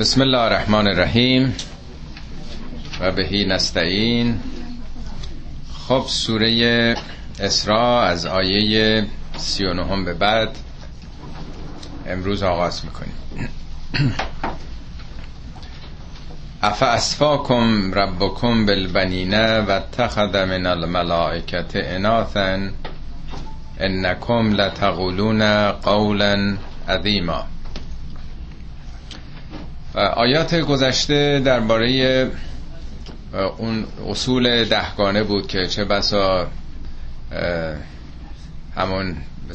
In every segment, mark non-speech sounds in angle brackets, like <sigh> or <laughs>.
بسم الله الرحمن الرحیم. و بهی نستعین. خب سوره اسراء از آیه 39 به بعد امروز آغاز می‌کنیم. <clears throat> اف اسفاکم ربکم بالبنینه و اتخذ من الملائکت اناثا انکم لتقولون قولا عظیما. آیات گذشته درباره اون اصول دهگانه بود که چه بسا همون به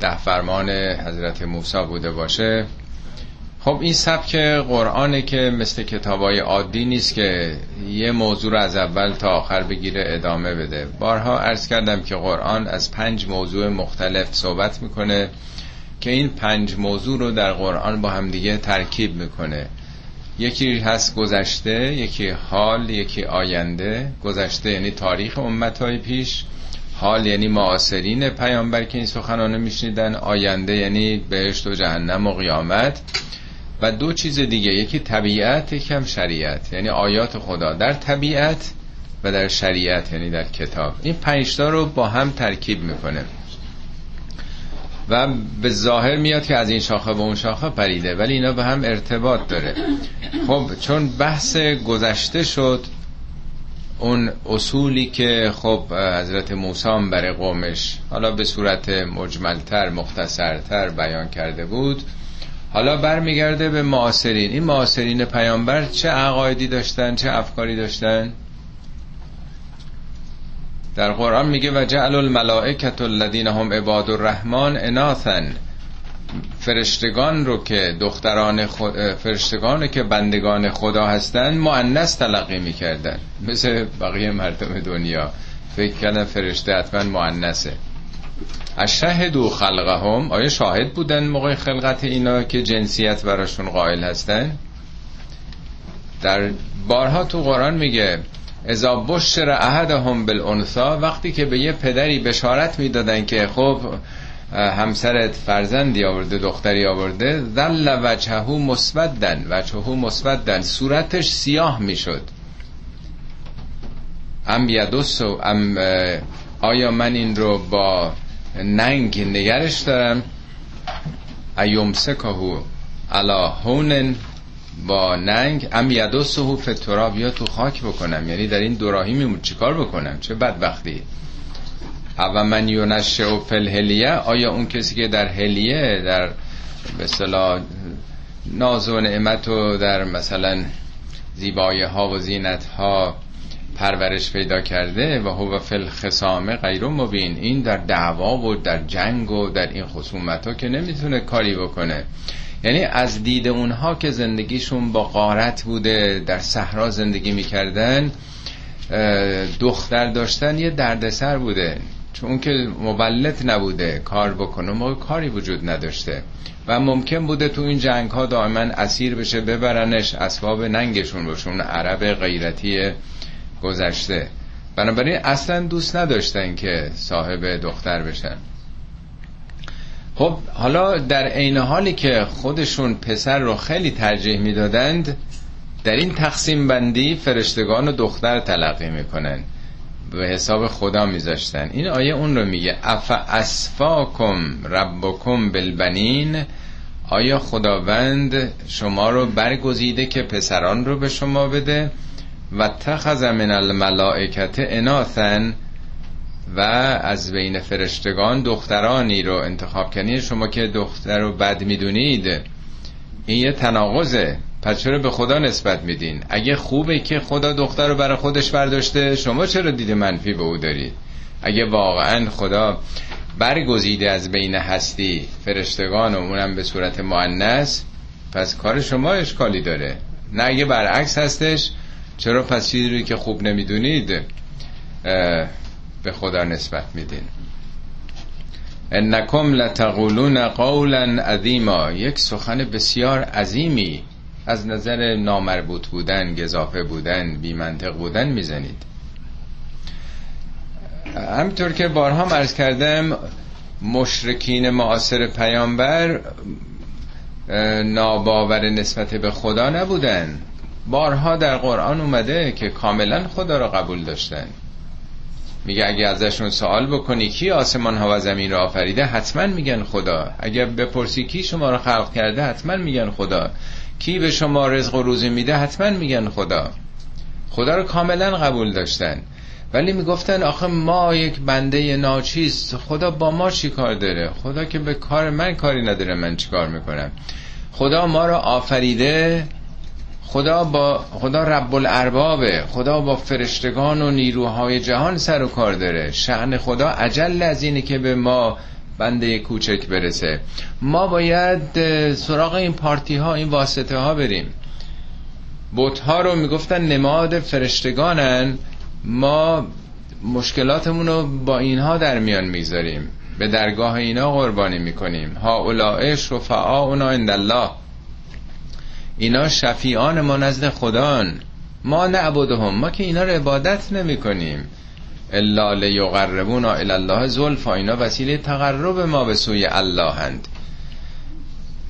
ده فرمان حضرت موسی بوده باشه. خب این سبک قرآنه که مثل کتابای عادی نیست که یه موضوع رو از اول تا آخر بگیره ادامه بده. بارها عرض کردم که قرآن از پنج موضوع مختلف صحبت می‌کنه. که این پنج موضوع رو در قرآن با همدیگه ترکیب می‌کنه. یکی هست گذشته یکی حال یکی آینده. گذشته یعنی تاریخ امتهای پیش. حال یعنی معاصرین پیامبر که این سخنانه میشنیدن. آینده یعنی بهشت و جهنم و قیامت. و دو چیز دیگه یکی طبیعت یکی هم شریعت. یعنی آیات خدا. در طبیعت و در شریعت یعنی در کتاب. این پنجتا رو با هم ترکیب می‌کنه. و به ظاهر میاد که از این شاخه به اون شاخه پریده ولی اینا به هم ارتباط داره. خب چون بحث گذشته شد اون اصولی که خب حضرت موسی برای قومش حالا به صورت مجملتر مختصرتر بیان کرده بود حالا برمیگرده به معاصرین. این معاصرین پیامبر چه عقایدی داشتن چه افکاری داشتن؟ در قرآن میگه و جعل الملائکت الذین هم عباد الرحمن اناثن فرشتگان رو که دختران خود فرشتگان که بندگان خدا هستن مؤنث تلقی می‌کردن. مثل بقیه مردم دنیا. فکر کردن فرشته حتما مؤنثه. اشهدو خلقهم. آیا شاهد بودن موقع خلقت اینا که جنسیت براشون قائل هستن؟ در بارها تو قرآن میگه اذا بشر احدهم بالانثى وقتی که به یه پدری بشارت می‌دادن که خب همسرت فرزندی آورده دختری آورده ذل وجهه مسودن وجهه مسودن صورتش سیاه می‌شد. ام یدوسو ام آیا من این رو با ننگ نگرش دارم؟ ایومسکهو علا هونن. با ننگ ام یدوسهو فتراب یا تو خاک بکنم. یعنی در این دوراهی میمون چیکار بکنم؟ چه بدبختی؟ او من یونشه و هلیه آیا اون کسی که در هلیه در به صلاح ناز و نعمت و در مثلا زیبایی ها و زینت ها پرورش پیدا کرده و هو فل خسامه غیر مبین. این در دعوا و در جنگ و در این خصومت ها که نمی‌تونه کاری بکنه. یعنی از دید اونها که زندگیشون با قارت بوده در صحرا زندگی می‌کردن دختر داشتن یه دردسر بوده. چون که مبلت نبوده کار بکنه موقع کاری وجود نداشته. و ممکن بوده تو این جنگ ها دائما اسیر بشه ببرنش اسباب ننگشون باشون عرب غیرتی گذشته. بنابراین اصلا دوست نداشتن که صاحب دختر بشن. خب حالا در عین حالی که خودشون پسر رو خیلی ترجیح می‌دادند در این تقسیم بندی فرشتگان و دختر تلقی می‌کنن. به حساب خدا میذاشتن. این آیه اون رو میگه اف اسفاکم ربکم بالبنین؟ آیا خداوند شما رو برگزیده که پسران رو به شما بده؟ و تخذ من الملائکت اناثن و از بین فرشتگان دخترانی رو انتخاب کنید شما که دختر رو بد می‌دونید این یه تناقضه. پس چرا به خدا نسبت میدین؟ اگه خوبه که خدا دختر رو برای خودش برداشته شما چرا دید منفی به او دارید اگه واقعا خدا برگزیده از بین هستی فرشتگان و اونم به صورت معنس پس کار شما اشکالی داره. نه اگه برعکس هستش چرا پس چیزی که خوب نمی‌دونید به خدا نسبت میدین. انکم لتقولون قولا عظیما. یک سخن بسیار عظیمی از نظر نامربوط بودن گذافه بودن بی منطق بودن می‌زنید. همطور که بارها مرز کردم مشرکین معاصر پیامبر ناباور نسبت به خدا نبودن. بارها در قرآن اومده که کاملا خدا را قبول داشتن. میگه اگه ازشون سوال بکنی کی آسمان ها و زمین را آفریده حتما میگن خدا. اگه بپرسی کی شما را خلق کرده حتما میگن خدا. کی به شما رزق و روزی میده حتما میگن خدا. خدا رو کاملا قبول داشتن. ولی می‌گفتن آخه ما یک بنده ناچیز خدا با ما چی کار داره؟ خدا که به کار من کاری نداره من چی کار می‌کنم؟ خدا ما را آفریده خدا با خدا رب الاربابه خدا با فرشتگان و نیروهای جهان سر و کار داره. شعن خدا عجل از اینه که به ما بنده کوچک برسه. ما باید سراغ این پارتی ها این واسطه ها بریم. بوت ها رو می‌گفتن نماد فرشتگانن. ما مشکلاتمون رو با اینها در میان می‌ذاریم به درگاه اینا قربانی می‌کنیم. ها اولائه شفعا اونا الله. اینا شفیعان ما نزد خدان ما نعبدهم ما که اینا رو عبادت نمی کنیم الا لیقربونا الی الله زلفا. اینا وسیله تقرب ما به سوی الله هند.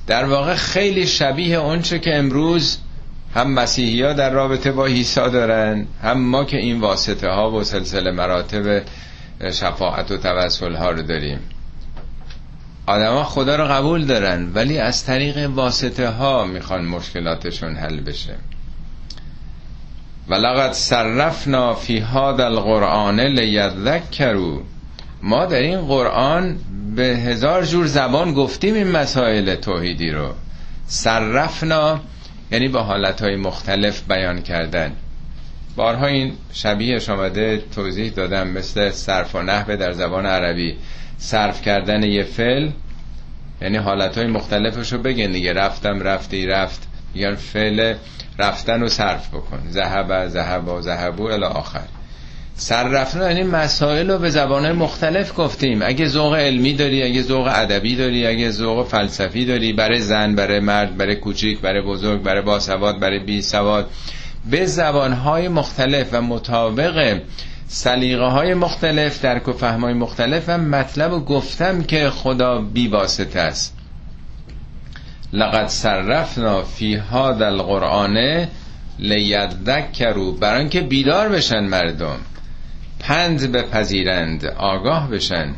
در واقع خیلی شبیه اونچه که امروز هم مسیحی ها در رابطه با عیسی دارن هم ما که این واسطه ها و سلسله مراتب شفاعت و توسل ها رو داریم. آدما خدا رو قبول دارن ولی از طریق واسطه ها می‌خوان مشکلاتشون حل بشه. ولقد صرفنا فی هذا القرآن لیذکروا. ما در این قرآن به هزار جور زبان گفتیم این مسائل توحیدی رو. صرفنا یعنی با حالتهای مختلف بیان کردن. بارها این شبیهش آمده توضیح دادم مثل صرف و نحوه در زبان عربی. صرف کردن یه فعل یعنی حالتهای مختلفش رو بگن دیگه. رفتم رفتی رفت. میگن فعل رفتن و صرف بکن. زهب زهب و زهبو الی آخر. سر رفتن یعنی مسائل رو به زبان مختلف گفتیم. اگه ذوق علمی داری اگه ذوق ادبی داری اگه ذوق فلسفی داری برای زن برای مرد برای کوچیک برای بزرگ برای باسواد برای بی سواد به زبانهای مختلف و مطابق سلیقه های مختلف درک و فهم های مختلف و مطلب گفتم که خدا بی واسطه است. لقد صرفنا فی هذا القرآن لیذکروا برای اینکه بیدار بشن مردم. پند بپذیرند آگاه بشن.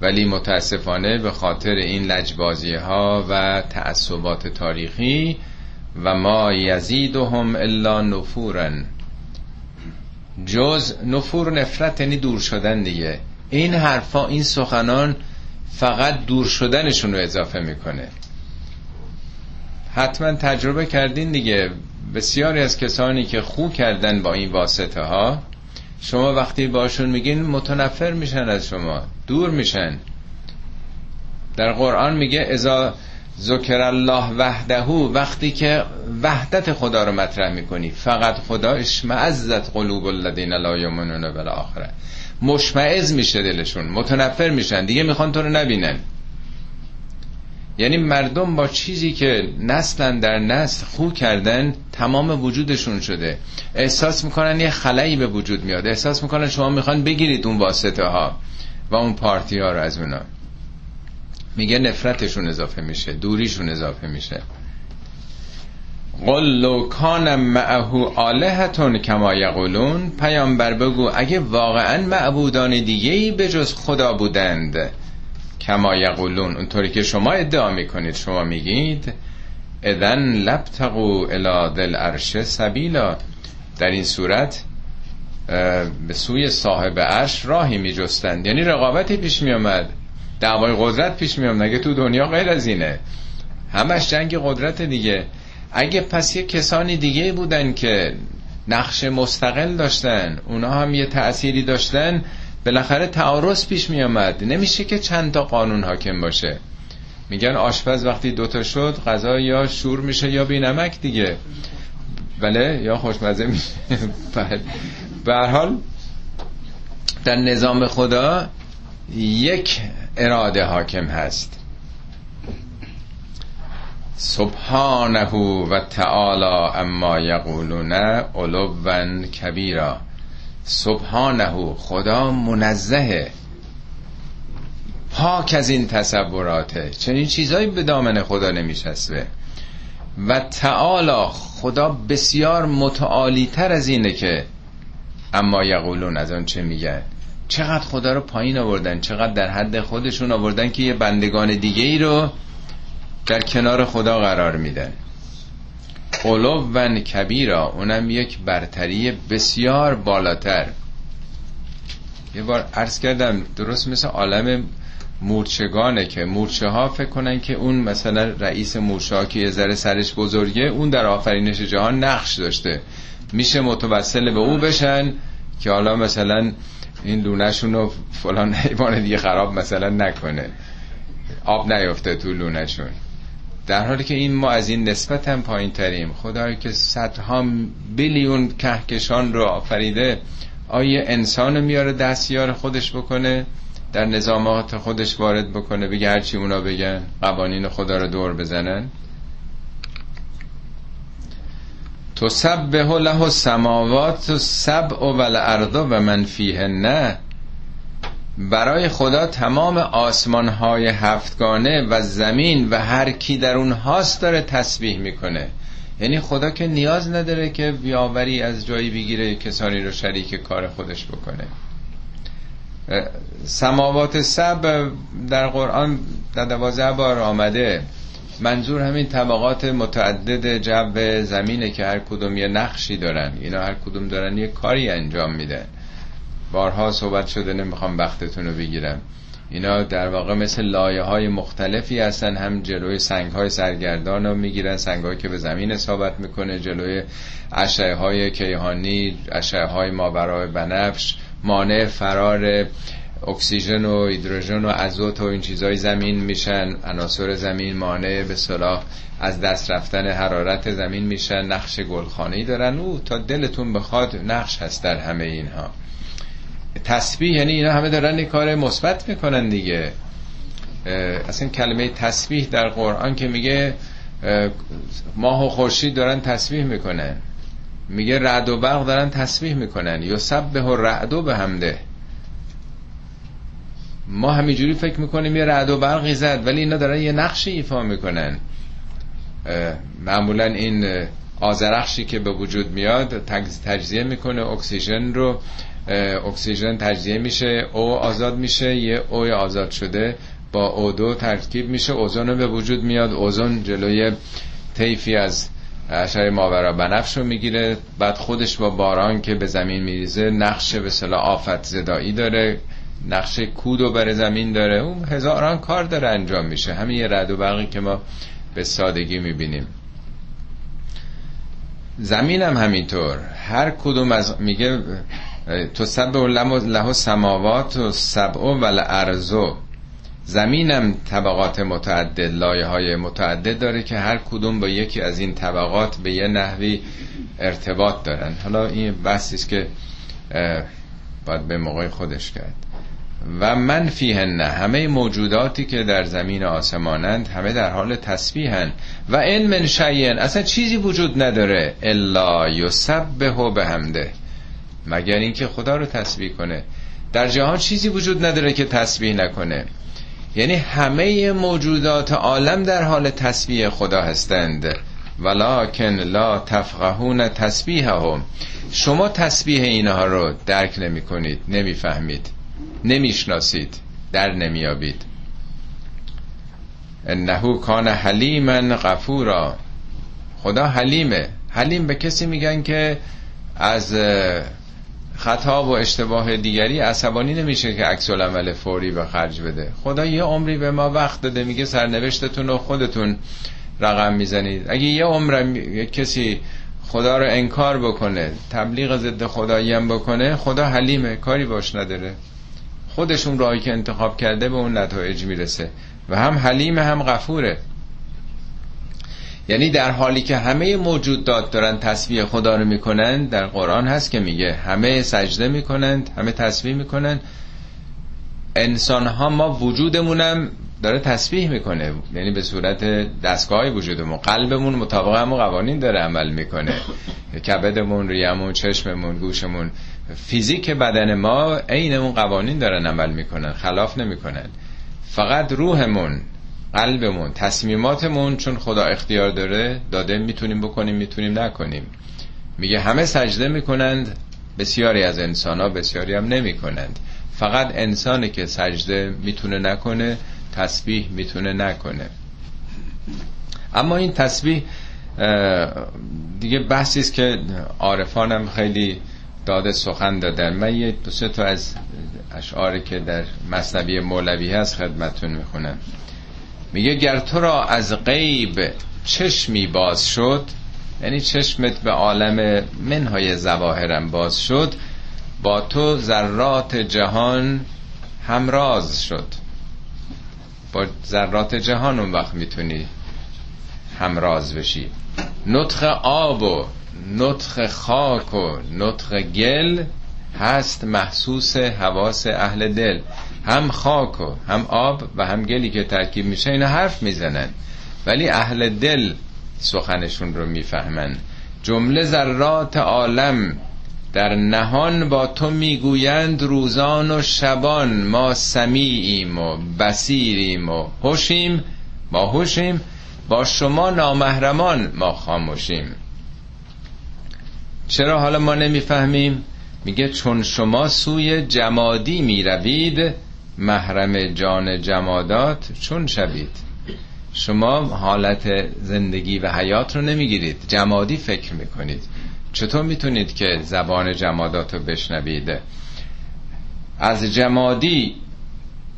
ولی متاسفانه به خاطر این لجبازی ها و تعصبات تاریخی و ما یزیدهم الا نفورن جز نفور نفرت یعنی دور شدن دیگه. این حرفا این سخنان فقط دور شدنشون رو اضافه می‌کنه. حتما تجربه کردین دیگه. بسیاری از کسانی که خو کردن با این واسطه ها شما وقتی باشون میگین متنفر میشن از شما دور میشن. در قرآن میگه ازا ذکر الله وحده وقتی که وحدت خدا رو مطرح می‌کنی. فقط خدا اشمعزت قلوب الذین لا یؤمنون بالآخره. مشمعز میشه دلشون متنفر میشن. دیگه می‌خوان تو رو نبینن. یعنی مردم با چیزی که نسلا در نسل خو کردن تمام وجودشون شده. احساس می‌کنن یه خلایی به وجود میاد. احساس می‌کنن شما می‌خوان بگیرید اون واسطه ها و اون پارتی ها رو از اونا. میگه نفرتشون اضافه میشه دوریشون اضافه میشه. قل لو کان معه آلهتون کما یقولون پیامبر بگو اگه واقعا معبودان دیگه ای به جز خدا بودند. کما یقولون اونطوری که شما ادعا می‌کنید شما میگید اذن لبتقو الى دل عرش سبیلا. در این صورت به سوی صاحب عرش راهی میجستند. یعنی رقابتی پیش میامد دعوای قدرت پیش میام. نگه تو دنیا غیر از اینه. همش جنگ قدرت دیگه. اگه پس یه کسانی دیگه بودن که نقش مستقل داشتن اونا هم یه تأثیری داشتن بالاخره تعارض پیش می آمد نمیشه که چند تا قانون حاکم باشه. میگن آشپز وقتی دوتا شد غذا یا شور میشه یا بی نمک دیگه. بله؟ یا خوشمزه میشه. <laughs> به حال در نظام خدا یک اراده حاکم هست. سبحانه و تعالی اما یقولون علوا کبیرا. سبحانه خدا منزه پاک از این تصوراته چنین چیزایی به دامن خدا نمیچسبه و تعالی خدا بسیار متعالی تر از اینه که اما یقولون از آن چه میگن. چقدر خدا رو پایین آوردن چقدر در حد خودشون آوردن که یه بندگان دیگه ای رو در کنار خدا قرار میدن. ون کبیرا اونم یک برتری بسیار بالاتر. یه بار عرض کردم درست مثل عالم مورچگانه که مورچه ها فکر کنن که اون مثلا رئیس مورچه ها که یه ذره سرش بزرگه اون در آفرینش جهان نقش داشته. میشه متوسل به او بشن که حالا مثلا این لونهشون رو فلان حیوان دیگه خراب مثلا نکنه. آب نیفته تو لونهشون. در حالی که این ما از این نسبت هم پایین تریم خدایی که صدها بیلیون کهکشان رو آفریده آیا انسان میاره دستیار خودش بکنه؟ در نظامات خودش وارد بکنه بگه هرچی اونا بگن قوانین خدا رو دور بزنن؟ تو سبه له سماوات و سبع و الارض و من نه برای خدا تمام آسمان های هفتگانه و زمین و هر کی در اونهاست داره تسبیح می‌کنه. یعنی خدا که نیاز نداره که بیاوری از جایی بگیره کسانی رو شریک کار خودش بکنه. سماوات سب در قرآن در دوازده بار آمده. منظور همین طبقات متعدد جو زمینه که هر کدوم یه نقشی دارن. اینا هر کدوم دارن یه کاری انجام میدن. بارها صحبت شده نمی‌خوام وقتتون رو بگیرم. اینا در واقع مثل لایه های مختلفی هستن. هم جلوی سنگ های سرگردان رو می‌گیرن. سنگ های که به زمین اصابت می‌کنه. جلوی اشعه های کیهانی اشعه های ماورای بنفش مانع فرار اکسیژن و هیدروژن و ازوت و این چیزای زمین میشن عناصر زمین مانع به صلاح از دست رفتن حرارت زمین میشن نقش گلخانه‌ای دارن. او تا دلتون بخواد نقش هست در همه اینها. تسبیح یعنی اینا همه دارن کار مثبت می‌کنن دیگه. اصلا کلمه تسبیح در قرآن که میگه ماه و خورشید دارن تسبیح می‌کنن. میگه رعد و برق دارن تسبیح می‌کنن. یا سبه و رعد و به همده ما همینجوری فکر می‌کنیم یه رعد و برقی زد ولی اینا دارن یه نقشی ایفا می‌کنن. معمولا این آزرخشی که به وجود میاد تجزیه می‌کنه اکسیژن رو اکسیژن تجزیه میشه او آزاد میشه یه اوی آزاد شده با او دو ترکیب میشه اوزون به وجود میاد اوزون جلوی طیفی از اشعه ماورا بنفش رو می‌گیره بعد خودش با باران که به زمین میریزه نقش به صلاح آفت زدایی داره. نقش کود و بر زمین داره. اون هزاران کار داره انجام میشه. همین یه رد و برقی که ما به سادگی می‌بینیم. زمین هم همینطور. هر کدوم از میگه تو سب و له سماوات و سبع و ارزو زمینم طبقات متعدد لایه های متعدد داره که هر کدوم با یکی از این طبقات به یه نحوی ارتباط دارن. حالا این بحثی که باید به موقع خودش کرد. و من فیهن همه موجوداتی که در زمین آسمانند همه در حال تسبیحن. و این من شیئن اصلا چیزی وجود نداره. الا یسبه به همده مگر اینکه خدا رو تسبیح کنه. در جهان چیزی وجود نداره که تسبیح نکنه. یعنی همه موجودات عالم در حال تسبیح خدا هستند. ولکن لا تفقهون هم شما تسبیح اینها رو درک نمی کنید نمی فهمید نمی‌شناسید در نمیابید انه کان حلیما غفورا. خدا حلیمه. حلیم به کسی میگن که از خطا و اشتباه دیگری عصبانی نمیشه که عکس العمل فوری به خرج بده. خدا یه عمری به ما وقت داده میگه سرنوشتتون و خودتون رقم می‌زنید. اگه یه عمر کسی خدا رو انکار بکنه تبلیغ ضد خدایی هم بکنه خدا حلیمه کاری باش نداره. خودشون راهی که انتخاب کرده به اون نتایج می‌رسه. و هم حلیم هم غفوره. یعنی در حالی که همه موجودات دارن تصویه خدا رو می‌کنن در قرآن هست که میگه همه سجده می‌کنند همه تصویه می‌کنن انسان ها ما وجودمونم داره تسبیح می‌کنه. یعنی به صورت دستگاه وجودمون قلبمون مطابق همون قوانین داره عمل می‌کنه. کبدمون ریمون چشممون گوشمون. فیزیک بدن ما عین اون قوانین دارن عمل می‌کنن خلاف نمی‌کنن. فقط روحمون قلبمون تصمیماتمون چون خدا اختیار داره داده می‌تونیم بکنیم می‌تونیم نکنیم. میگه همه سجده می‌کنند بسیاری از انسان ها بسیاری هم نمی کنند فقط انسانی که سجده می‌تونه نکنه تسبیح می‌تونه نکنه. اما این تسبیح دیگه بحثی است که عارفانم خیلی داده سخن دادن من یه دو سه تا از اشعاری که در مصنبی مولوی هست خدمتون می‌خونم. میگه گر تو را از غیب چشمی باز شد یعنی چشمت به عالم منهای زواهرم باز شد با تو ذرات جهان همراز شد. با ذرات جهان اون وقت می‌تونی همراز بشی. نطخ آب و نطخ خاک و نطخ گل هست محسوس حواس اهل دل. هم خاک و هم آب و هم گلی که ترکیب میشه اینا حرف می‌زنن. ولی اهل دل سخنشون رو می‌فهمن. جمله ذرات عالم در نهان با تو می‌گویند روزان و شبان. ما سمیعیم و بسیریم و هوشیم. با هوشیم. با شما نامهرمان ما خاموشیم. چرا حالا ما نمی‌فهمیم؟ میگه چون شما سوی جمادی می‌روید محرم جان جمادات چون شوید. شما حالت زندگی و حیات رو نمی‌گیرید جمادی فکر می‌کنید. چطور می‌تونید که زبان جمادات رو بشنوید؟ از جمادی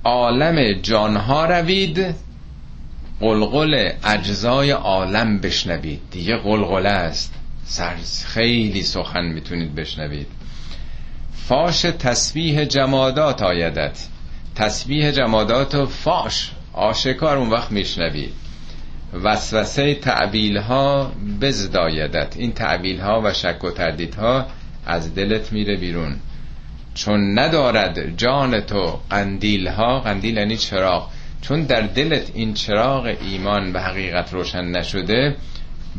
عالم جانها روید قلقل اجزای عالم بشنوید. دیگه قلقله است. سر خیلی سخن می‌تونید بشنوید. فاش تسبیح جمادات آیدت. تسبیح جمادات و فاش. آشکار اون وقت میشنوی وسوسه تعبیل ها بزدایدت. این تعبیل ها و شک و تردید ها از دلت میره بیرون. چون ندارد جان تو قندیل ها قندیل یعنی چراغ. چون در دلت این چراغ ایمان به حقیقت روشن نشده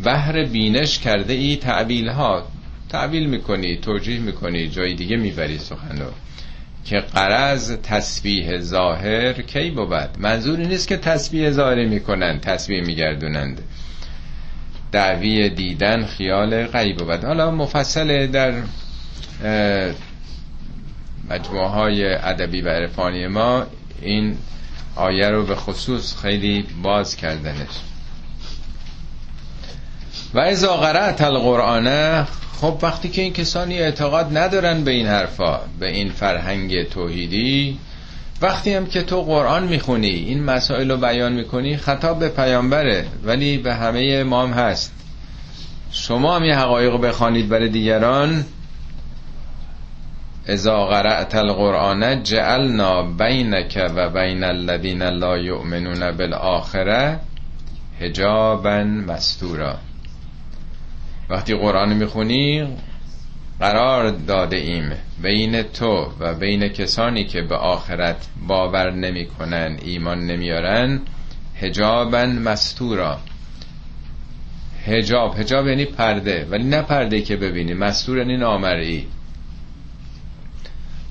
بهر بینش کرده ای تعبیل ها تعبیل می‌کنی توجیه می‌کنی جای دیگه می‌بری سخن رو که قرض تسبیح ظاهر کی بود؟ منظوری نیست که تسبیح ظاهری می‌کنن تسبیح میگردونند. دعوی دیدن خیال غیب بود. حالا مفصل در مجموعه های ادبی و عرفانی ما این آیه رو به خصوص خیلی باز کردنش. و ازا قرأت القرآن خب وقتی که این کسانی اعتقاد ندارن به این حرفا به این فرهنگ توحیدی وقتی هم که تو قرآن می‌خونی این مسائل رو بیان می‌کنی خطاب به پیامبره ولی به همه ما هم هست. شما هم یه حقایق بخوانید برای دیگران. اذا قرأت القرآن جعلنا بینک و بین الذین لا یؤمنون بالآخره حجابا مستورا. وقتی قرآن می‌خونی قرار داده ایم بین تو و بین کسانی که به آخرت باور نمی‌کنن ایمان نمیارن هجابا مستورا. هجاب هجاب یعنی پرده ولی نه پرده که ببینی مستور یعنی نامرئی.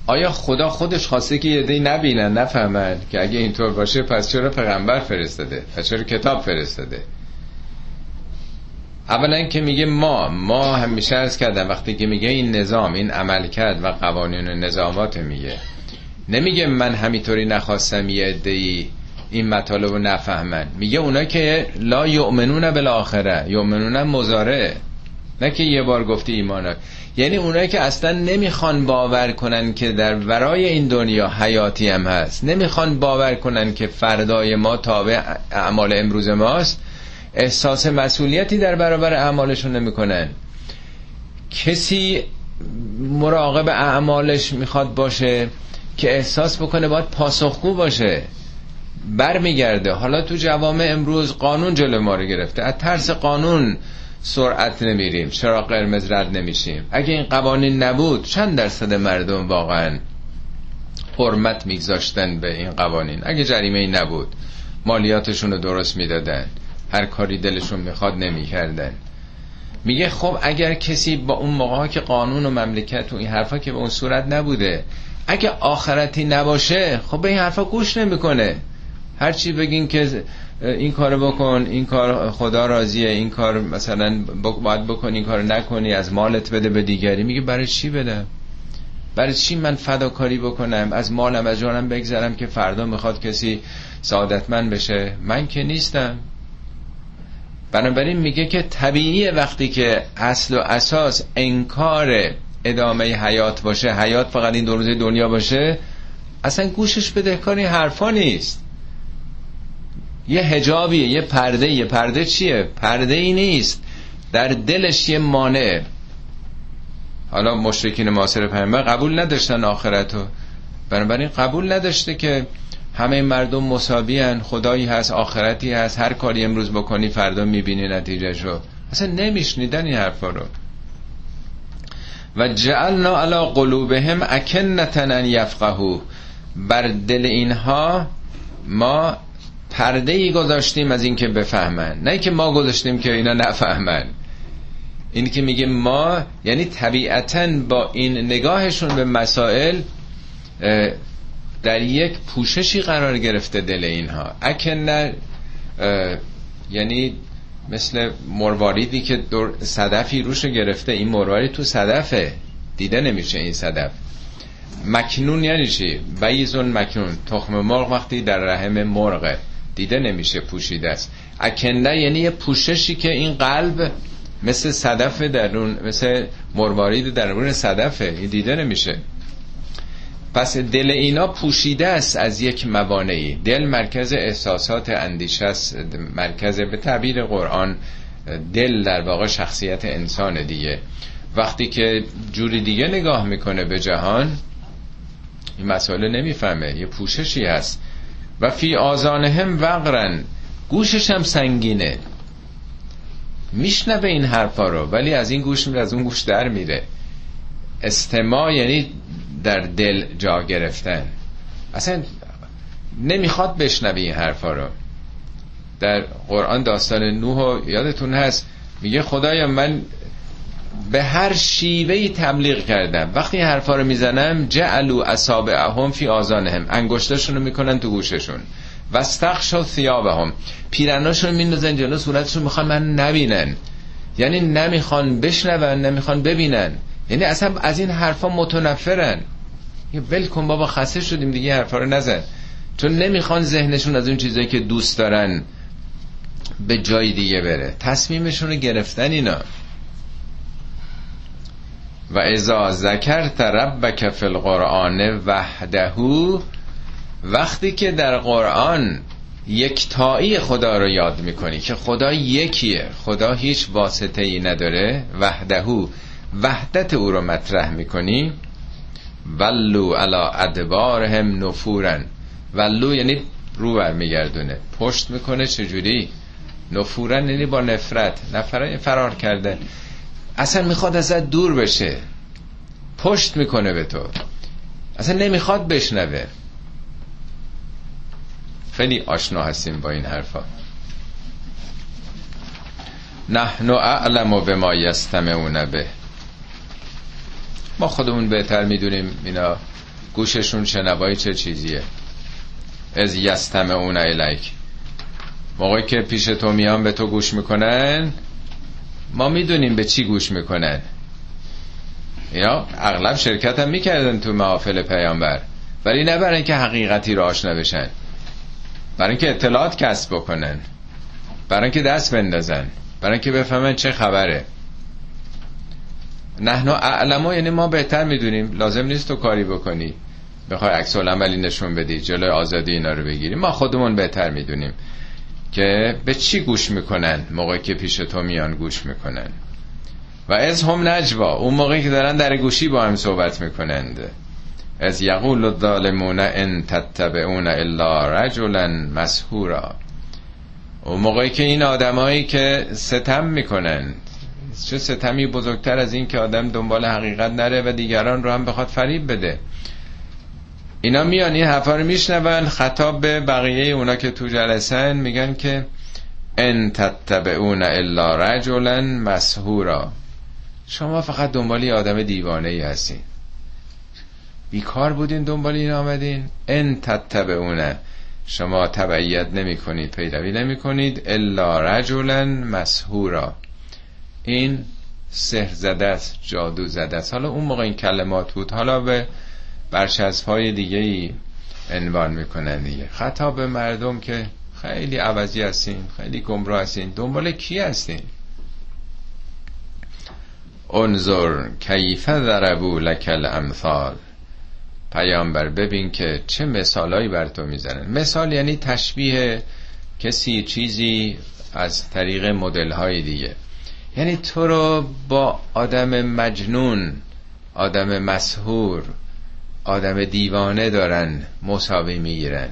آیا خدا خودش خواسته که یه دی نبینن نفهمن که اگه اینطور باشه پس چرا پیغمبر فرستاده؟ پس چرا کتاب فرستاده؟ اولا که میگه ما ما همیشه از کردم وقتی که میگه این نظام این عمل کرد و قوانین و نظامات میگه نمیگه من همینطوری نخواستم یه ادهی این مطالب رو نفهمن. میگه اونا که لا یؤمنون بالاخره یؤمنون مزاره نه که یه بار گفتی ایمان یعنی اونایی که اصلا نمی‌خوان باور کنن که در ورای این دنیا حیاتی هم هست. نمی‌خوان باور کنن که فردای ما تابع اعمال امروز ماست. احساس مسئولیتی در برابر اعمالشون نمی‌کنن. کسی مراقب اعمالش می‌خواد باشه که احساس بکنه باید پاسخگو باشه. برمیگرده. حالا تو جوامع امروز قانون جلو ما رو گرفته. از ترس قانون سرعت نمیریم چرا قرمز رد نمیشیم. اگه این قوانین نبود چند درصد مردم واقعا حرمت میگذاشتن به این قوانین؟ اگه جریمه ای نبود مالیاتشون رو درست می‌دادن هر کاری دلشون می‌خواد نمی‌کردن. میگه خب اگر کسی با اون موقع که قانون و مملکت و این حرفا که به اون صورت نبوده اگه آخرتی نباشه خب به این حرفا گوش نمی‌کنه. هرچی بگین که این کارو بکن این کار خدا راضیه این کار مثلا باید بکن این کار نکنی از مالت بده به دیگری. میگه برای چی بدم برای چی من فداکاری بکنم؟ از مالم از جانم بگذرم که فردا می‌خواد کسی سعادتمند بشه؟ من که نیستم. بنابراین میگه که طبیعی وقتی که اصل و اساس انکار ادامه حیات باشه. حیات فقط این دو روز دنیا باشه. اصلا گوشش بدهکار این حرفا نیست. یه هجابیه یه پرده یه پرده چیه؟ پرده ای نیست. در دلش یه مانع. حالا مشرکین معاصر پیامبر قبول نداشتن آخرتو. بنابراین قبول نداشته که همه مردم مساوی خدایی هست آخرتی هست. هر کاری امروز بکنی فردا می‌بینی نتیجهشو. اصلا نمیشنیدن این حرفا رو. و جعلنا علی قلوبهم اکنتن ان یفقهو. بر دل اینها ما پرده ای گذاشتیم از اینکه بفهمن. نه که ما گذاشتیم که اینا نفهمن. این که میگه ما یعنی طبیعتا با این نگاهشون به مسائل در یک پوششی قرار گرفته دل اینها. اکن یعنی مثل مرواریدی که دور صدفی روش گرفته این مروارید تو صدفه. دیده نمیشه این صدف. مکنون یعنی چی؟ بیزون مکنون. تخم مرغ وقتی در رحم مرغه. دیده نمیشه پوشیده است. اکنده یعنی یه پوششی که این قلب مثل صدف درون مثل مروارید درون صدفه. این دیده نمیشه. پس دل اینا پوشیده است از یک موانعی. دل مرکز احساسات اندیشه است. مرکز به تعبیر قرآن دل در واقع شخصیت انسان دیگه. وقتی که جوری دیگه نگاه می‌کنه به جهان این مسئله نمی‌فهمه. یه پوششی هست. و فی آزانهم وقرن گوشش هم سنگینه. میشنوه این حرفا رو ولی از این گوش میره از اون گوش در میره. استماع یعنی در دل جا گرفتن. اصلا نمی‌خواد بشنوی این حرفا رو. در قرآن داستان نوح یادتون هست میگه خدایا من به هر شیوهی تبلیغ کردم. وقتی حرفا رو می‌زنم جعلو اصابعهم فی آزانهم انگشتاشون رو می‌کنن تو گوششون. و استخشا ثیابهم. پیرناشون میندازن جلو صورتشون می‌خوان من نبینن. یعنی نمی‌خوان بشنون نمی‌خوان ببینن. یعنی اصلا از این حرفا متنفرن. یه ول کن بابا خسته شدیم دیگه حرفا رو نزن. چون نمی‌خوان ذهنشون از اون چیزایی که دوست دارن به جای دیگه بره. تصمیمشون رو گرفتن اینا. و ازا ذکرت ربک فی القرآن وحدهو وقتی که در قرآن یکتایی خدا رو یاد می‌کنی که خدا یکیه خدا هیچ واسطه ای نداره وحدهو وحدت او رو مطرح می‌کنی. ولو علا ادبارهم نفورن. ولو یعنی رو برمیگردونه. پشت می‌کنه چجوری؟ نفورن یعنی با نفرت. نفرت فرار کرده. اصلا می‌خواد ازت دور بشه. پشت می‌کنه به تو. اصلا نمی‌خواد بشنوه. خیلی آشنا هستیم با این حرفا. نحن اعلم به ما یستمعون به. ما خودمون بهتر می‌دونیم اینا گوششون شنوایی چه چیزیه. از یستمعون الیک موقعی که پیش تو میان به تو گوش می‌کنن ما می‌دونیم به چی گوش می‌کنن. اینا اغلب شرکت هم می‌کردن تو محافل پیامبر. ولی نه برای اینکه حقیقتی رو آشنا بشن. برای اینکه اطلاعات کسب بکنن. برای اینکه دست بندازن. برای اینکه بفهمن چه خبره. نحنو اعلمو یعنی ما بهتر می‌دونیم. لازم نیست تو کاری بکنی. بخوای عکس عملی نشون بدی جلوی آزادی اینا رو بگیری. ما خودمون بهتر می‌دونیم. که به چی گوش می‌کنن؟ موقعی که پیش تو میان گوش می‌کنن. و از هم نجوا اون موقعی که دارن در گوشی با هم صحبت می‌کنند. از یقول الظالمون ان تتبعون الا رجلا مسحورا. اون موقعی که این آدمایی که ستم می‌کنن چه ستمی بزرگتر از این که آدم دنبال حقیقت نره و دیگران رو هم بخواد فریب بده. اینا میان این حرفا رو میشنون. خطاب به بقیه اونا که تو جلسن میگن که ان تتبعون الا رجلا مسحورا. شما فقط دنبال آدم دیوانه ای هستین. بیکار بودین دنبال این آمدین. ان تتبعونه شما تبعیت نمی کنید پیروی نمی کنید الا رجلا مسهورا این سحر زده است جادو زده است. حالا اون موقع این کلمات بود. حالا به برشسب های دیگه ای عنوان می‌کنن دیگه. خطاب مردم که خیلی عوضی هستین خیلی گمراه هستین. دنبال کی هستین؟ انظر کیف ضربو لک الامثال. پیامبر ببین که چه مثالایی بر تو می‌زنن. مثال یعنی تشبیه کسی چیزی از طریق مدل های دیگه. یعنی تو رو با آدم مجنون آدم مسهور آدم دیوانه دارن مساوی می‌گیرن.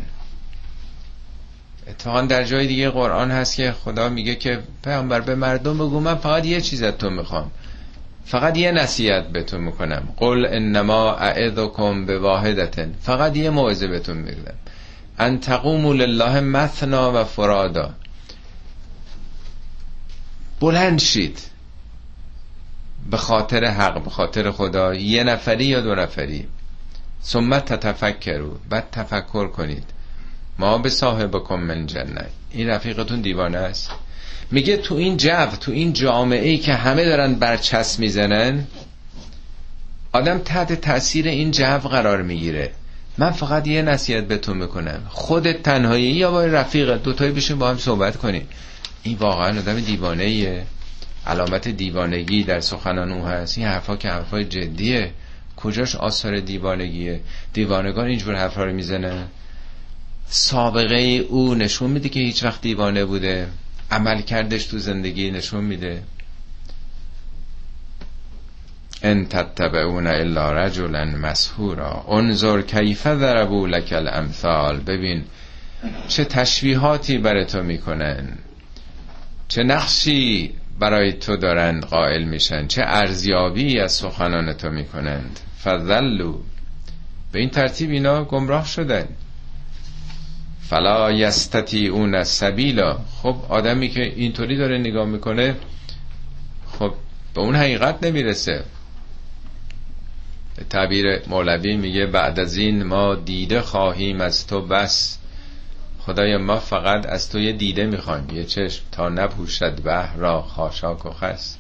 اتفاقا در جای دیگه قرآن هست که خدا میگه که پیامبر به مردم بگو من فقط یه چیز از تو می‌خوام. فقط یه نصیحت بهتون می‌کنم. قل انما اعذکم به واحدتن فقط یه موعظه بهتون میگم ان تقوموا لله مثنا و فرادا. بلند شید. به خاطر حق به خاطر خدا. یه نفری یا دو نفری. ثم تتفکرو بعد تفکر کنید. ما به صاحبکم من جنت. این رفیقتون دیوانه است؟ میگه تو این جو تو این جامعه ای که همه دارن برچسب می‌زنن آدم تحت تاثیر این جو قرار می‌گیره. من فقط یه نصیحت بهتون می‌کنم. خودت تنهایی یا با رفیقت دوتایی بشین با هم صحبت کنیم این واقعا آدم دیوانه ایه علامت دیوانگی در سخنان او هست. این حرفا که حرفای جدیه. کجاش آثار دیوانگیه؟ دیوانگان اینجور حرفا رو می‌زنن سابقه او نشون میده که هیچ وقت دیوانه بوده. عمل کردش تو زندگی نشون میده. ان تتبعون الا رجلا مسهورا انظر کیف ضربوا لك الامثال. ببین چه تشبیهاتی برای تو می‌کنن. چه نقشی برای تو دارند قائل میشن. چه ارزیابی از سخنان تو می‌کنند. فضلوا. به این ترتیب اینا گمراه شدن. فلا اون سبیلا. خب آدمی که اینطوری داره نگاه می‌کنه خب به اون حقیقت نمی‌رسه. تعبیر مولوی میگه بعد از این ما دیده خواهیم از تو بس. خدای ما فقط از تو یه دیده می‌خوایم. یه چشم تا نپوشد به را خاشاک و خست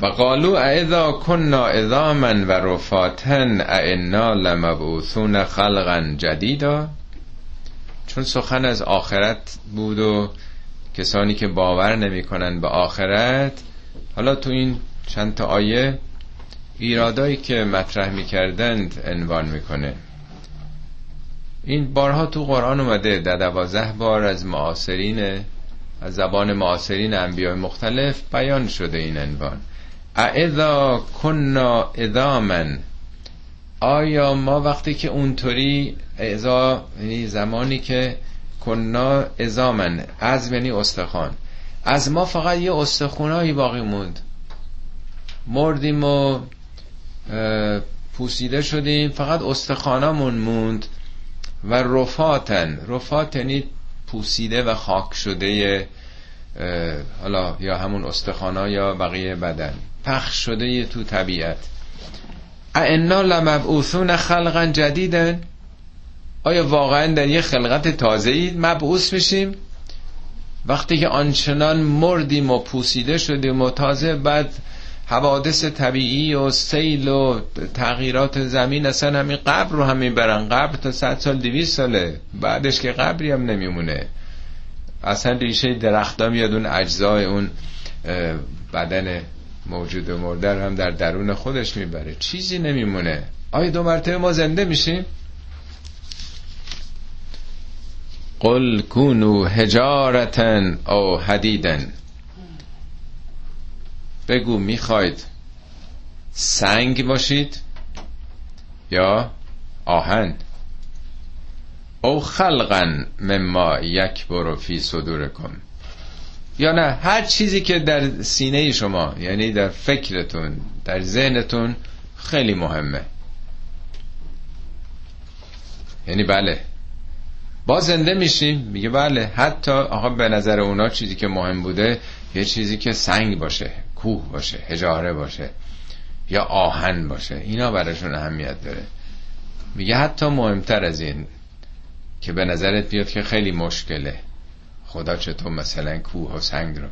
و قالو اذا کننا اذاما و رفاتن ائنا لمبعوثون خلقا جدیدا. چون سخن از آخرت بود و کسانی که باور نمی‌کنن به آخرت حالا تو این چند تا آیه ایرادایی که مطرح می‌کردند عنوان می‌کنه. این بارها تو قرآن اومده در دوازده بار از معاصرین از زبان معاصرین انبیاء مختلف بیان شده این عنوان. اذا کنا ادامن آیا ما وقتی که اونطوری ازا یعنی زمانی که کنا ازامن از یعنی استخوان. از ما فقط یه استخونایی باقی موند. مردیم و پوسیده شدیم فقط استخوانامون موند. و رفاتن. رفات یعنی پوسیده و خاک شده حالا یا همون استخوانا یا بقیه بدن. پخش شده تو طبیعت. انا لمبعوثون خلقا جدیدن آیا واقعا در یه خلقت تازه ای مبعوث میشیم؟ وقتی که آنچنان مردیم و پوسیده شدیم و تازه بعد حوادث طبیعی و سیل و تغییرات زمین اصلا همین قبر رو همین برن قبر تا صد سال دویست ساله. بعدش که قبری هم نمیمونه. اصلا ریشه درختام میاد اون اجزای اون بدن موجود و مرده هم در درون خودش می‌بره. چیزی نمیمونه. آیا دو مرتبه ما زنده میشیم؟ قل کونو هجارتن او حدیدن. بگو می‌خواید سنگ باشید یا آهن. او خلقا مما یک برو فی صدورکم. یا نه هر چیزی که در سینه شما یعنی در فکرتون در ذهنتون خیلی مهمه. یعنی بله. با زنده میشیم میگه بله حتی آقا به نظر اونا چیزی که مهم بوده یه چیزی که سنگ باشه. کوه باشه هجاره باشه یا آهن باشه اینا براشون اهمیت داره. میگه حتی مهمتر از این که به نظرت بیاد که خیلی مشکله. خدا چطور مثلا کوه و سنگ رو.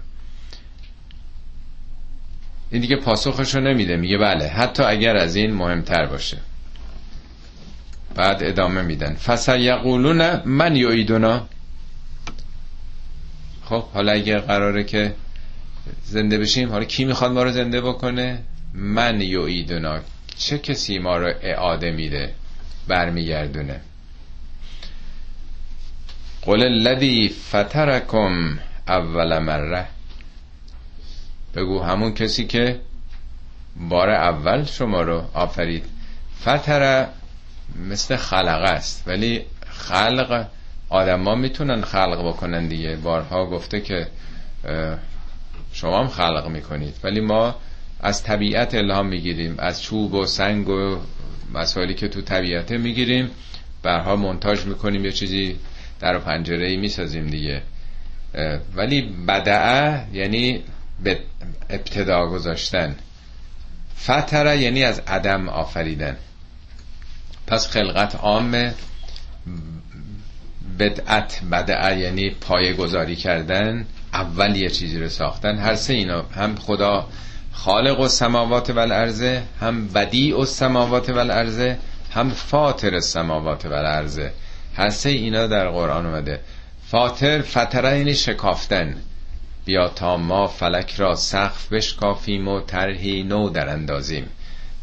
این دیگه پاسخش رو نمیده میگه بله حتی اگر از این مهمتر باشه. بعد ادامه میدن. یقولون من یعیدونا. خب حالا اگر قراره که زنده بشیم؟ حالا کی می‌خواد ما رو زنده بکنه؟ من یعیدونا چه کسی ما رو اعاده میده؟ برمیگردونه. قل الذی فترکم اول مره. بگو همون کسی که بار اول شما رو آفرید. فتره مثل خلقه است ولی خلق آدما می‌تونن خلق بکنن دیگه. بارها گفته که شما هم خلق می‌کنید. ولی ما از طبیعت الهام می‌گیریم از چوب و سنگ و مسائلی که تو طبیعته می‌گیریم برها منتاج می‌کنیم یه چیزی در پنجره ای می‌سازیم دیگه. ولی بدعه یعنی به ابتدا گذاشتن. فتره یعنی از عدم آفریدن. پس خلقت عام بدعت بدعه یعنی پایه گذاری کردن. اول یه چیزی رو ساختن. هر سه اینا هم خدا خالق و سماوات و الارضه هم بدیع و سماوات و الارضه هم فاطر سماوات و الارضه هر سه اینا در قرآن اومده. فاطر فتره یعنی شکافتن. بیا تا ما فلک را سقف بشکافیم و طرحی نو در اندازیم.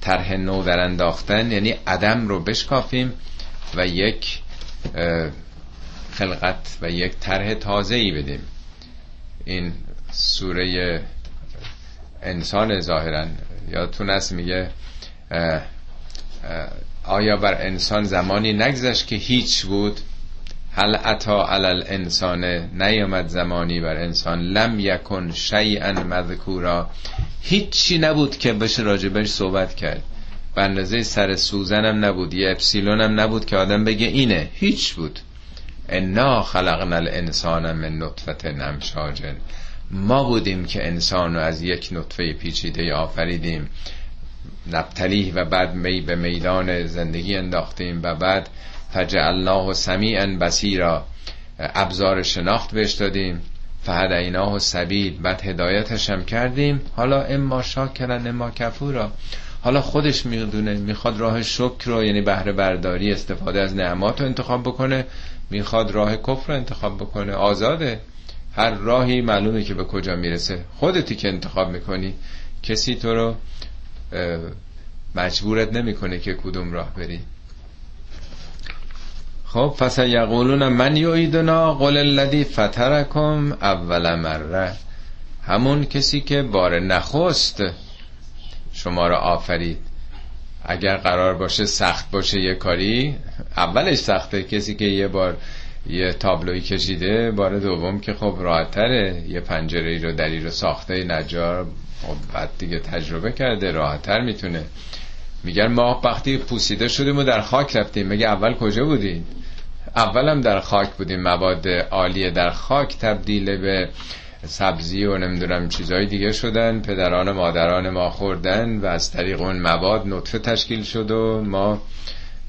طرح نو در انداختن یعنی عدم رو بشکافیم و یک خلقت و یک طرح تازه ای بدیم. این سوره انسان ظاهرا یادتون است میگه آیا بر انسان زمانی نگذشت که هیچ بود؟ هل عطا علل انسان نیامد زمانی بر انسان لم یکن شیئا مذکورا. هیچی نبود که بشه راجبش صحبت کرد. به اندازه سر سوزنم نبود یه اپسیلونم نبود که آدم بگه اینه. هیچ بود. انا خلقنا الانسان من نطفت نمشاجن ما بودیم که انسان رو از یک نطفه پیچیده آفریدیم. نبتلیه و بعد می به میدان زندگی انداختیم و بعد فجعلناه سمیعا بسیرا ابزار شناخت بهش دادیم. فهدیناه سبیل. بعد هدایتش هم کردیم. حالا اما شاکرن اما کفورا. حالا خودش می‌دونه می‌خواد راه شکر رو یعنی بهره برداری استفاده از نعمات رو انتخاب بکنه می‌خواد راه کفر رو انتخاب بکنه. آزاده. هر راهی معلومه که به کجا می‌رسه. خودتی که انتخاب می‌کنی کسی تو رو مجبورت نمی‌کنه که کدوم راه بری. خب پس یقولون من یعیدنا قل الذی فترکم اول مره. همون کسی که بار نخست شما را آفرید. اگر قرار باشه سخت باشه یه کاری اولش سخته. کسی که یه بار یه تابلوی کشیده بار دوم که خب راحتره یه پنجره رو دری رو ساخته نجار خب بعد دیگه تجربه کرده راحتتر می‌تونه. میگن ما وقتی پوسیده شدیم و در خاک رفتیم. مگه اول کجا بودیم اولم در خاک بودیم. مواد عالیه در خاک تبدیل به سبزی و نمی‌دونم چیزهای دیگه شدن پدران و مادران ما خوردن و از طریق اون مواد نطفه تشکیل شد و ما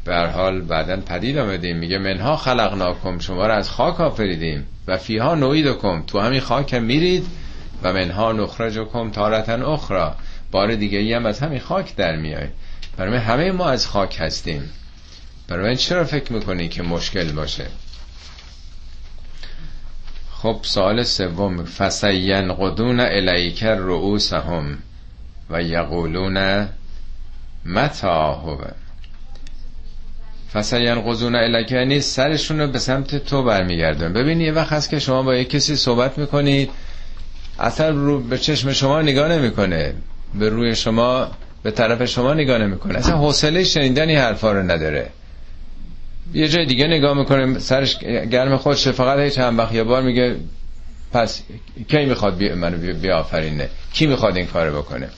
به حال بعدا پدید آمدیم. میگه منها خلقناکم شما رو از خاک آفریدیم و فیها نویدکم. تو همین خاک میرید و منها نخرجکم تارتن اخرى بار دیگه ای هم از همین خاک در میای. برای همه ما از خاک هستیم. برای من چرا فکر می‌کنی که مشکل باشه؟ خب سوال سوم. فسین قدون الیک رؤوسهم و یقولون متا هو؟ فسین قدون الیک یعنی سرشون رو به سمت تو برمیگردن ببین یه وقت هست که شما با یک کسی صحبت می‌کنید. اصلا رو به چشم شما نگاه نمی‌کنه. به روی شما به طرف شما نگاه نمی‌کنه. اصلا حوصله شنیدن این حرفا رو نداره. یه جای دیگه نگاه می‌کنه سرش گرم خودشه فقط هیچ هم وقت یه بار میگه پس کی می‌خواد بی منو بیافرینه؟ کی می‌خواد این کارو بکنه؟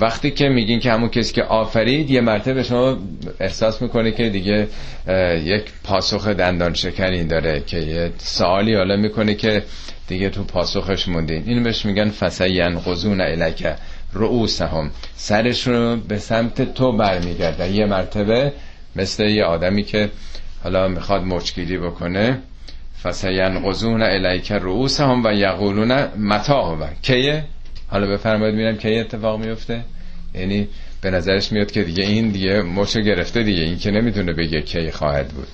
وقتی که میگین که همون کسی که آفرید یه مرتبه شما احساس می‌کنه که دیگه یک پاسخ دندان شکنی داره که یه سوالی حالا می‌کنه که دیگه تو پاسخش موندین. اینو بهش میگن فسین قزون رؤوس هم سرش رو به سمت تو برمیگرده یه مرتبه مثل یه آدمی که حالا می‌خواد مچگیری بکنه. فسینقضون الیک رؤوسهم و یقولون متا و کیه؟ حالا بفرمایید میرم کی اتفاق میفته یعنی به نظرش میاد که دیگه این دیگه مچ گرفته دیگه. این که نمی‌تونه بگه کی خواهد بود.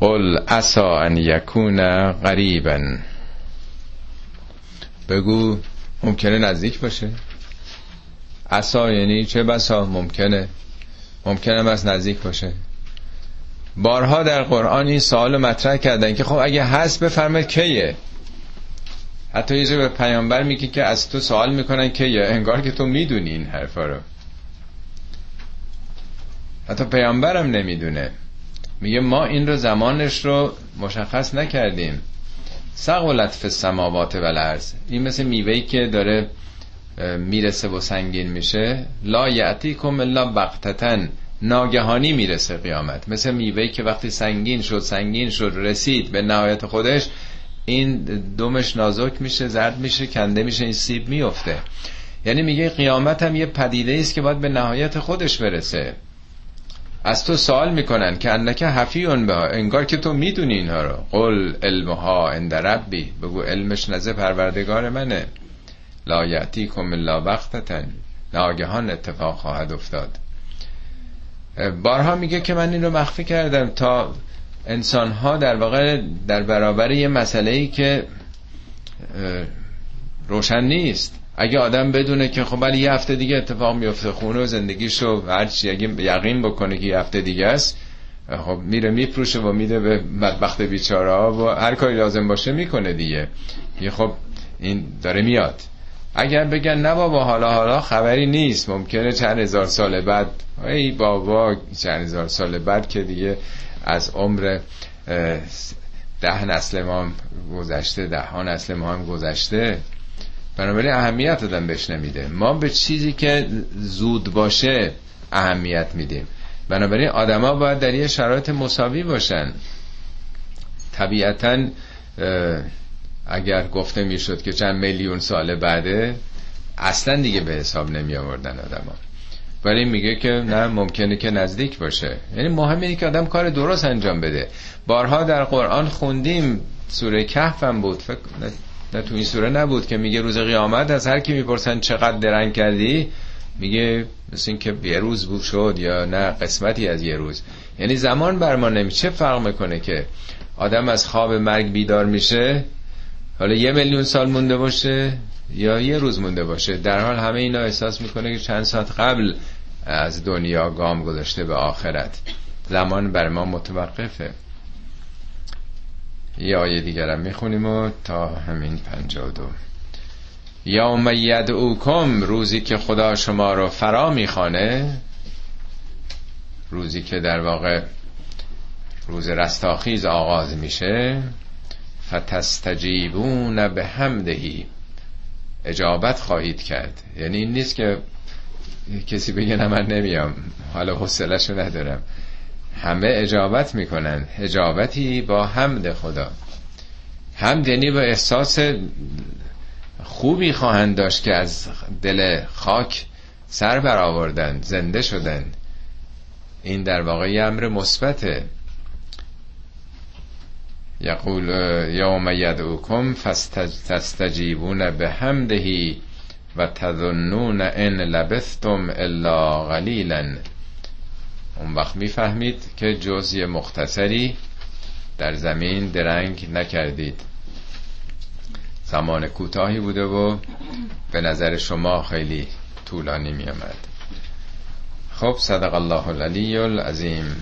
قل اسا ان یکون قریبا بگو ممکنه نزدیک باشه. اسا یعنی چه بسا؟ ممکنه. ممکنه از نزدیک باشه. بارها در قرآن این سوال مطرح کردن که خب اگه هست بفرمایید کیه؟ حتی یه به پیامبر میگه که از تو سوال می‌کنن که یا انگار که تو می‌دونی این حرفا رو. حتی پیامبرم نمی‌دونه. میگه ما این رو زمانش رو مشخص نکردیم. سقولت فی السماوات و الارض این مثل میوهی که داره می‌رسه و سنگین میشه. لا یعتیکم الا بغتتن ناگهانی می‌رسه قیامت. مثل میوهی که وقتی سنگین شد سنگین شد رسید به نهایت خودش این دومش نازک میشه زرد میشه کنده میشه این سیب میفته. یعنی میگه قیامت هم یه پدیده است که باید به نهایت خودش برسه. از تو سوال می‌کنن که انکه حفیون به انگار که تو می‌دونی اینها رو. قل علمها عند ربی بگو علمش نزه پروردگار منه. لا یعتیکم الا وقتتن ناگهان اتفاق خواهد افتاد. بارها میگه که من این رو مخفی کردم تا انسان ها در واقع در برابر یه مسئله ای که روشن نیست. اگه آدم بدونه که خب ولی یه هفته دیگه اتفاق میفته خونه و زندگیشو هرچی اگه یقین بکنه که یه هفته دیگه است خب میره میپروشه و میده به بدبخت بیچاره ها و هر کاری لازم باشه می‌کنه دیگه. یه خب این داره میاد. اگر بگن نه بابا حالا حالا خبری نیست. ممکنه چند هزار سال بعد ای بابا چند هزار سال بعد که دیگه از عمر ده نسل ما هم گذشته ده ها نسل ما هم گذشته. بنابراین اهمیت دادن بهش نمیده. ما به چیزی که زود باشه اهمیت میدیم. بنابراین آدما باید در یه شرایط مساوی باشن. طبیعتا اگر گفته می‌شد که چند میلیون سال بعده اصلا دیگه به حساب نمی آوردن آدما. ولی میگه که نه ممکنه که نزدیک باشه. یعنی مهم اینه که آدم کار درست انجام بده. بارها در قرآن خوندیم سوره کهف هم بود. فکر نه تو این سوره نبود که میگه روز قیامت از هر کی می‌پرسن چقدر درنگ کردی میگه مثل این که یه روز بود شد یا نه قسمتی از یه روز. یعنی زمان بر ما نمی چه فرق می‌کنه که آدم از خواب مرگ بیدار میشه حالا یه میلیون سال مونده باشه یا یه روز مونده باشه در حال همه اینا احساس می‌کنه که چند ساعت قبل از دنیا گام گذاشته به آخرت. زمان بر ما متوقفه. یه دیگرم می‌خونیم و تا همین پنجا دو. یا یدعوکم روزی که خدا شما رو فرا می‌خوانه روزی که در واقع روز رستاخیز آغاز میشه. فتستجیبون به همدهی اجابت خواهید کرد. یعنی این نیست که کسی بگه نه من نمیام. حالا حوصله‌شو ندارم. همه اجابت می‌کنن. اجابتی با حمد خدا. حمد یعنی با احساس خوبی خواهند داشت که از دل خاک سر برآوردن زنده شدن این در واقع امر مثبته. یقول یوم یدعوکم فاستجیبون به همدهی و تظنون ان لبثتم الا قلیلا. اون وقت می‌فهمید که جز یه مختصری در زمین درنگ نکردید. زمان کوتاهی بوده و به نظر شما خیلی طولانی می آمد خب صدق الله العلی العظیم.